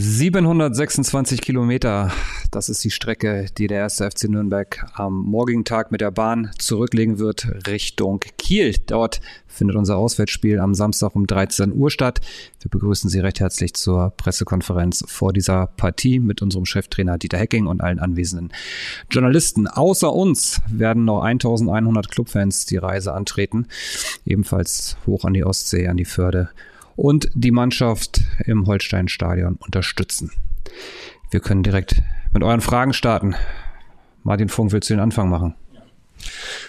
726 Kilometer, das ist die Strecke, die der erste FC Nürnberg am morgigen Tag mit der Bahn zurücklegen wird Richtung Kiel. Dort findet unser Auswärtsspiel am Samstag um 13 Uhr statt. Wir begrüßen Sie recht herzlich zur Pressekonferenz vor dieser Partie mit unserem Cheftrainer Dieter Hecking und allen anwesenden Journalisten. Außer uns werden noch 1100 Clubfans die Reise antreten, ebenfalls hoch an die Ostsee, an die Förde und die Mannschaft im Holsteinstadion unterstützen. Wir können direkt mit euren Fragen starten. Martin Funk, willst du den Anfang machen?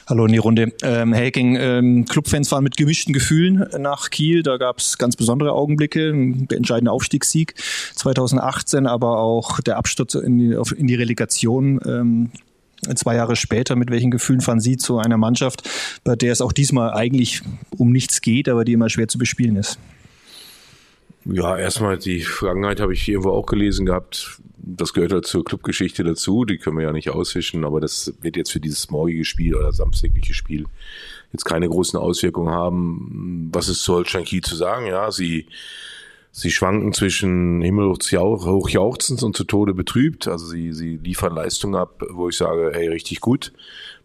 Hallo in die Runde. Ähm, Hacking, ähm, Clubfans waren mit gemischten Gefühlen nach Kiel. Da gab es ganz besondere Augenblicke. Der entscheidende Aufstiegssieg 2018, aber auch der Absturz in die, auf, in die Relegation. Ähm, zwei Jahre später, mit welchen Gefühlen fahren Sie zu einer Mannschaft, bei der es auch diesmal eigentlich um nichts geht, aber die immer schwer zu bespielen ist? Ja, erstmal die Vergangenheit habe ich irgendwo auch gelesen gehabt. Das gehört halt zur Clubgeschichte dazu. Die können wir ja nicht auswischen, aber das wird jetzt für dieses morgige Spiel oder samstägliche Spiel jetzt keine großen Auswirkungen haben. Was ist zu Holstein Kiel zu sagen? Ja, sie, sie schwanken zwischen himmelhochjauchzend und zu Tode betrübt. Also sie, sie liefern Leistungen ab, wo ich sage, hey, richtig gut.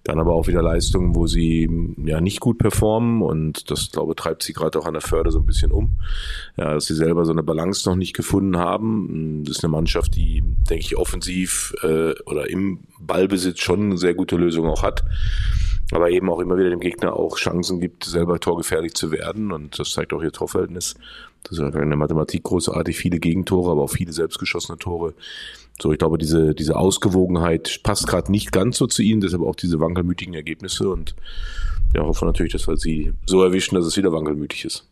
Dann aber auch wieder Leistungen, wo sie ja nicht gut performen und das, glaube treibt sie gerade auch an der Förde so ein bisschen um. Ja, dass sie selber so eine Balance noch nicht gefunden haben. Das ist eine Mannschaft, die, denke ich, offensiv äh, oder im Ballbesitz schon eine sehr gute Lösung auch hat aber eben auch immer wieder dem Gegner auch Chancen gibt, selber torgefährlich zu werden. Und das zeigt auch ihr Torverhältnis. Das ist in der Mathematik großartig, viele Gegentore, aber auch viele selbstgeschossene Tore. So, ich glaube, diese, diese Ausgewogenheit passt gerade nicht ganz so zu ihnen, deshalb auch diese wankelmütigen Ergebnisse und ja, hoffe natürlich, dass wir sie so erwischen, dass es wieder wankelmütig ist.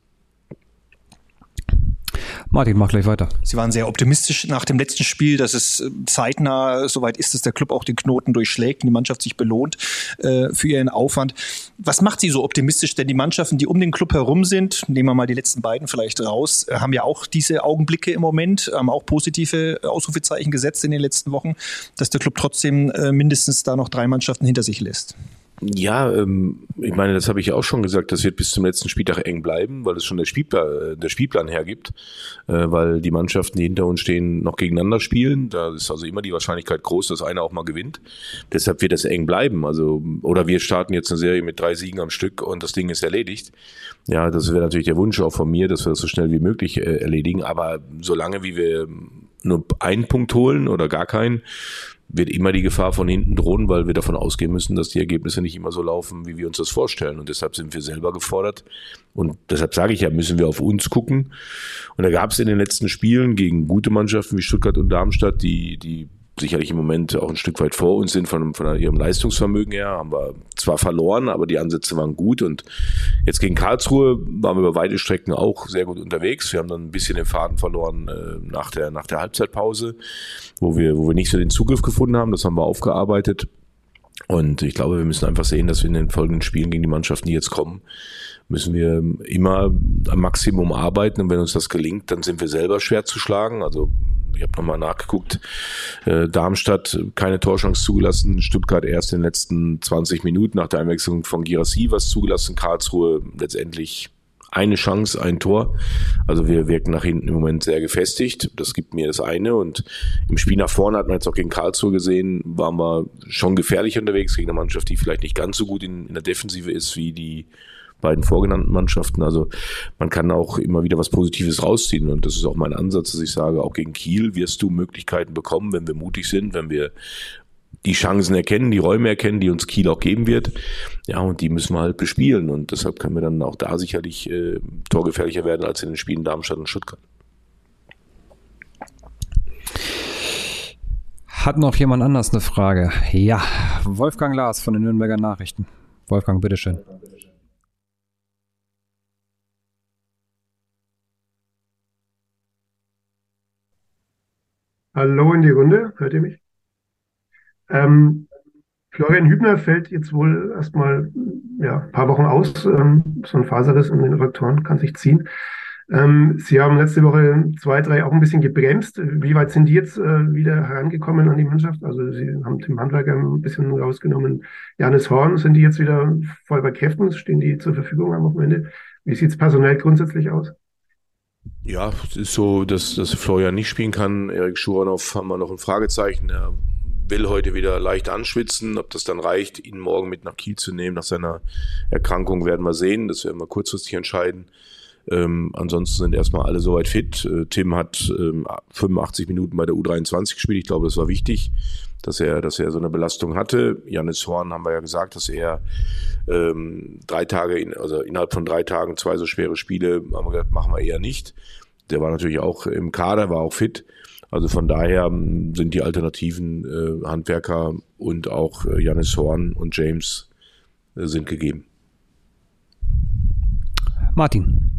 Martin, mach gleich weiter. Sie waren sehr optimistisch nach dem letzten Spiel, dass es äh, zeitnah soweit ist, dass der Club auch den Knoten durchschlägt und die Mannschaft sich belohnt äh, für ihren Aufwand. Was macht Sie so optimistisch? Denn die Mannschaften, die um den Club herum sind, nehmen wir mal die letzten beiden vielleicht raus, äh, haben ja auch diese Augenblicke im Moment, haben auch positive Ausrufezeichen gesetzt in den letzten Wochen, dass der Club trotzdem äh, mindestens da noch drei Mannschaften hinter sich lässt. Ja, ähm, ich meine, das habe ich auch schon gesagt, das wird bis zum letzten Spieltag eng bleiben, weil es schon der Spielplan, der Spielplan hergibt, äh, weil die Mannschaften, die hinter uns stehen, noch gegeneinander spielen. Da ist also immer die Wahrscheinlichkeit groß, dass einer auch mal gewinnt. Deshalb wird das eng bleiben. Also, oder wir starten jetzt eine Serie mit drei Siegen am Stück und das Ding ist erledigt. Ja, das wäre natürlich der Wunsch auch von mir, dass wir das so schnell wie möglich äh, erledigen. Aber solange wie wir nur einen Punkt holen oder gar keinen, wird immer die Gefahr von hinten drohen, weil wir davon ausgehen müssen, dass die Ergebnisse nicht immer so laufen, wie wir uns das vorstellen. Und deshalb sind wir selber gefordert. Und deshalb sage ich ja, müssen wir auf uns gucken. Und da gab es in den letzten Spielen gegen gute Mannschaften wie Stuttgart und Darmstadt, die, die sicherlich im Moment auch ein Stück weit vor uns sind von, von ihrem Leistungsvermögen her, haben wir zwar verloren, aber die Ansätze waren gut und jetzt gegen Karlsruhe waren wir über weite Strecken auch sehr gut unterwegs. Wir haben dann ein bisschen den Faden verloren äh, nach der, nach der Halbzeitpause, wo wir, wo wir nicht so den Zugriff gefunden haben. Das haben wir aufgearbeitet. Und ich glaube, wir müssen einfach sehen, dass wir in den folgenden Spielen gegen die Mannschaften, die jetzt kommen, müssen wir immer am Maximum arbeiten. Und wenn uns das gelingt, dann sind wir selber schwer zu schlagen. Also ich habe nochmal nachgeguckt, äh, Darmstadt keine Torchance zugelassen, Stuttgart erst in den letzten 20 Minuten nach der Einwechslung von Girassi was zugelassen, Karlsruhe letztendlich eine Chance, ein Tor. Also wir wirken nach hinten im Moment sehr gefestigt. Das gibt mir das eine. Und im Spiel nach vorne hat man jetzt auch gegen Karlsruhe gesehen, waren wir schon gefährlich unterwegs gegen eine Mannschaft, die vielleicht nicht ganz so gut in, in der Defensive ist wie die beiden vorgenannten Mannschaften. Also man kann auch immer wieder was Positives rausziehen und das ist auch mein Ansatz, dass ich sage, auch gegen Kiel wirst du Möglichkeiten bekommen, wenn wir mutig sind, wenn wir die Chancen erkennen, die Räume erkennen, die uns Kiel auch geben wird. Ja, und die müssen wir halt bespielen. Und deshalb können wir dann auch da sicherlich äh, torgefährlicher werden als in den Spielen Darmstadt und Stuttgart. Hat noch jemand anders eine Frage? Ja, Wolfgang Lars von den Nürnberger Nachrichten. Wolfgang, bitteschön. Hallo in die Runde, hört ihr mich? Ähm, Florian Hübner fällt jetzt wohl erstmal ja, ein paar Wochen aus. Ähm, so ein Faserriss in den Rektoren kann sich ziehen. Ähm, Sie haben letzte Woche zwei, drei auch ein bisschen gebremst. Wie weit sind die jetzt äh, wieder herangekommen an die Mannschaft? Also Sie haben Tim Handwerker ein bisschen rausgenommen. Janis Horn, sind die jetzt wieder voll bei Kräften? Stehen die zur Verfügung am Wochenende? Wie sieht es personell grundsätzlich aus? Ja, es ist so, dass, dass Florian nicht spielen kann. Erik Schuranov haben wir noch ein Fragezeichen. Er will heute wieder leicht anschwitzen. Ob das dann reicht, ihn morgen mit nach Kiel zu nehmen, nach seiner Erkrankung, werden wir sehen. Das werden wir kurzfristig entscheiden. Ähm, ansonsten sind erstmal alle soweit fit. Äh, Tim hat ähm, 85 Minuten bei der U23 gespielt. Ich glaube, das war wichtig, dass er, dass er so eine Belastung hatte. Janis Horn haben wir ja gesagt, dass er ähm, drei Tage, in, also innerhalb von drei Tagen zwei so schwere Spiele, haben wir gesagt, machen wir eher nicht. Der war natürlich auch im Kader, war auch fit. Also von daher ähm, sind die alternativen äh, Handwerker und auch äh, Janis Horn und James äh, sind gegeben. Martin.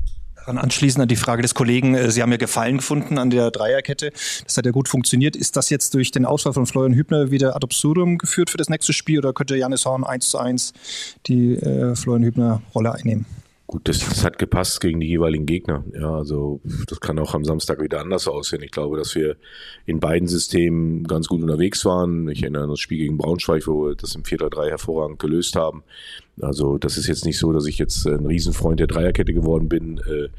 Anschließend an die Frage des Kollegen, äh, Sie haben ja Gefallen gefunden an der Dreierkette. Das hat ja gut funktioniert. Ist das jetzt durch den Ausfall von Florian Hübner wieder ad absurdum geführt für das nächste Spiel oder könnte Janis Horn 1 zu 1 die äh, Florian Hübner Rolle einnehmen? Gut, das, das hat gepasst gegen die jeweiligen Gegner. Ja, also das kann auch am Samstag wieder anders aussehen. Ich glaube, dass wir in beiden Systemen ganz gut unterwegs waren. Ich erinnere an das Spiel gegen Braunschweig, wo wir das im 4-3 hervorragend gelöst haben. Also das ist jetzt nicht so, dass ich jetzt ein Riesenfreund der Dreierkette geworden bin. Äh,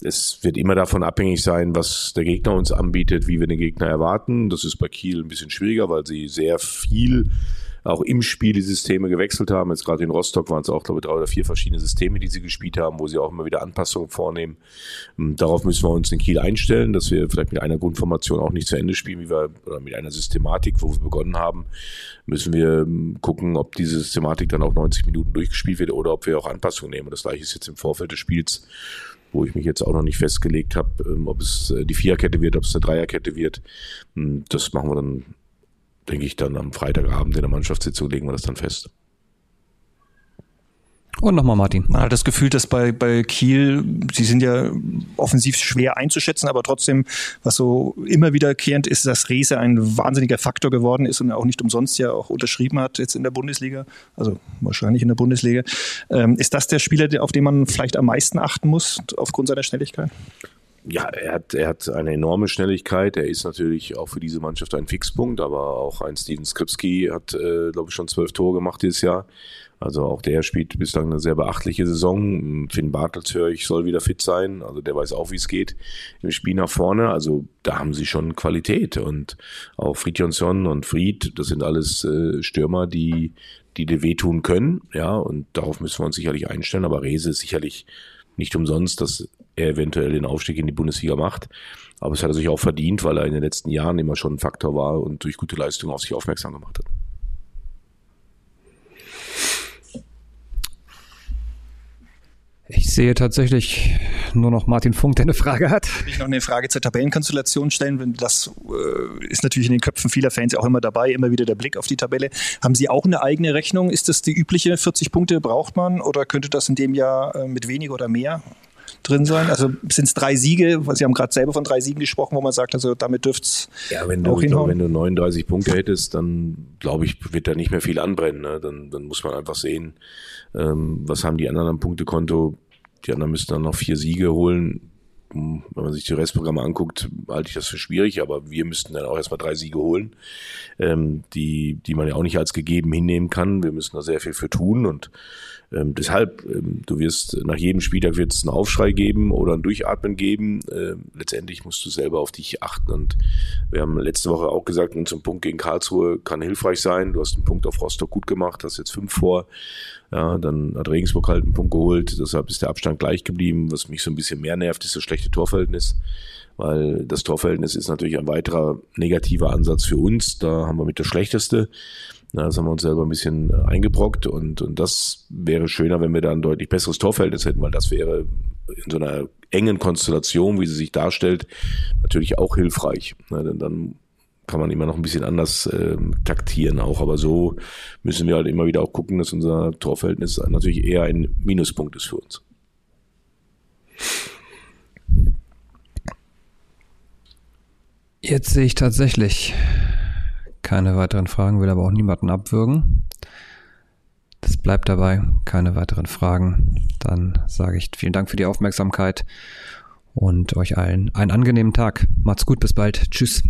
es wird immer davon abhängig sein, was der Gegner uns anbietet, wie wir den Gegner erwarten. Das ist bei Kiel ein bisschen schwieriger, weil sie sehr viel auch im Spiel die Systeme gewechselt haben. Jetzt gerade in Rostock waren es auch, glaube ich, drei oder vier verschiedene Systeme, die sie gespielt haben, wo sie auch immer wieder Anpassungen vornehmen. Ähm, darauf müssen wir uns in Kiel einstellen, dass wir vielleicht mit einer Grundformation auch nicht zu Ende spielen, wie wir, oder mit einer Systematik, wo wir begonnen haben, müssen wir ähm, gucken, ob diese Systematik dann auch 90 Minuten durchgespielt wird oder ob wir auch Anpassungen nehmen. Das gleiche ist jetzt im Vorfeld des Spiels wo ich mich jetzt auch noch nicht festgelegt habe, ähm, ob es äh, die Viererkette wird, ob es eine Dreierkette wird. Das machen wir dann denke ich, dann am Freitagabend in der Mannschaftssitzung legen wir das dann fest. Und nochmal Martin. Man hat das Gefühl, dass bei, bei Kiel, sie sind ja offensiv schwer einzuschätzen, aber trotzdem, was so immer wiederkehrend ist, dass Rese ein wahnsinniger Faktor geworden ist und auch nicht umsonst ja auch unterschrieben hat jetzt in der Bundesliga, also wahrscheinlich in der Bundesliga. Ähm, ist das der Spieler, auf den man vielleicht am meisten achten muss, aufgrund seiner Schnelligkeit? Ja, er hat, er hat eine enorme Schnelligkeit. Er ist natürlich auch für diese Mannschaft ein Fixpunkt, aber auch ein Steven Skripski hat, äh, glaube ich, schon zwölf Tore gemacht dieses Jahr. Also auch der spielt bislang eine sehr beachtliche Saison. Finn Bartels höre ich, soll wieder fit sein. Also der weiß auch, wie es geht im Spiel nach vorne. Also da haben sie schon Qualität. Und auch Fridjonsson und Fried, das sind alles äh, Stürmer, die, die dir wehtun können. Ja, und darauf müssen wir uns sicherlich einstellen. Aber Rese ist sicherlich nicht umsonst, dass er eventuell den Aufstieg in die Bundesliga macht. Aber es hat er sich auch verdient, weil er in den letzten Jahren immer schon ein Faktor war und durch gute Leistungen auf sich aufmerksam gemacht hat. Ich sehe tatsächlich nur noch Martin Funk, der eine Frage hat. Will ich noch eine Frage zur Tabellenkonstellation stellen? Das äh, ist natürlich in den Köpfen vieler Fans auch immer dabei, immer wieder der Blick auf die Tabelle. Haben Sie auch eine eigene Rechnung? Ist das die übliche 40 Punkte braucht man oder könnte das in dem Jahr äh, mit weniger oder mehr drin sein? Also sind es drei Siege? Sie haben gerade selber von drei Siegen gesprochen, wo man sagt, also damit dürfte es ja, wenn du, auch hinhauen. Wenn du 39 Punkte hättest, dann glaube ich, wird da nicht mehr viel anbrennen. Ne? Dann, dann muss man einfach sehen, ähm, was haben die anderen am Punktekonto. Die anderen müssen dann noch vier Siege holen. Hm, wenn man sich die Restprogramme anguckt, halte ich das für schwierig, aber wir müssten dann auch erstmal drei Siege holen, ähm, die, die man ja auch nicht als gegeben hinnehmen kann. Wir müssen da sehr viel für tun und ähm, deshalb, ähm, du wirst nach jedem Spieltag wird es einen Aufschrei geben oder ein Durchatmen geben. Ähm, letztendlich musst du selber auf dich achten. Und wir haben letzte Woche auch gesagt, ein Punkt gegen Karlsruhe kann hilfreich sein. Du hast einen Punkt auf Rostock gut gemacht, hast jetzt fünf vor. Ja, dann hat Regensburg halt einen Punkt geholt, deshalb ist der Abstand gleich geblieben. Was mich so ein bisschen mehr nervt, ist das schlechte Torverhältnis, weil das Torverhältnis ist natürlich ein weiterer negativer Ansatz für uns. Da haben wir mit das Schlechteste. Das haben wir uns selber ein bisschen äh, eingebrockt und, und das wäre schöner, wenn wir da ein deutlich besseres Torverhältnis hätten, weil das wäre in so einer engen Konstellation, wie sie sich darstellt, natürlich auch hilfreich. Denn dann kann man immer noch ein bisschen anders äh, taktieren auch, aber so müssen wir halt immer wieder auch gucken, dass unser Torverhältnis natürlich eher ein Minuspunkt ist für uns. Jetzt sehe ich tatsächlich keine weiteren Fragen, will aber auch niemanden abwürgen. Das bleibt dabei, keine weiteren Fragen. Dann sage ich vielen Dank für die Aufmerksamkeit und euch allen einen angenehmen Tag. Macht's gut, bis bald. Tschüss.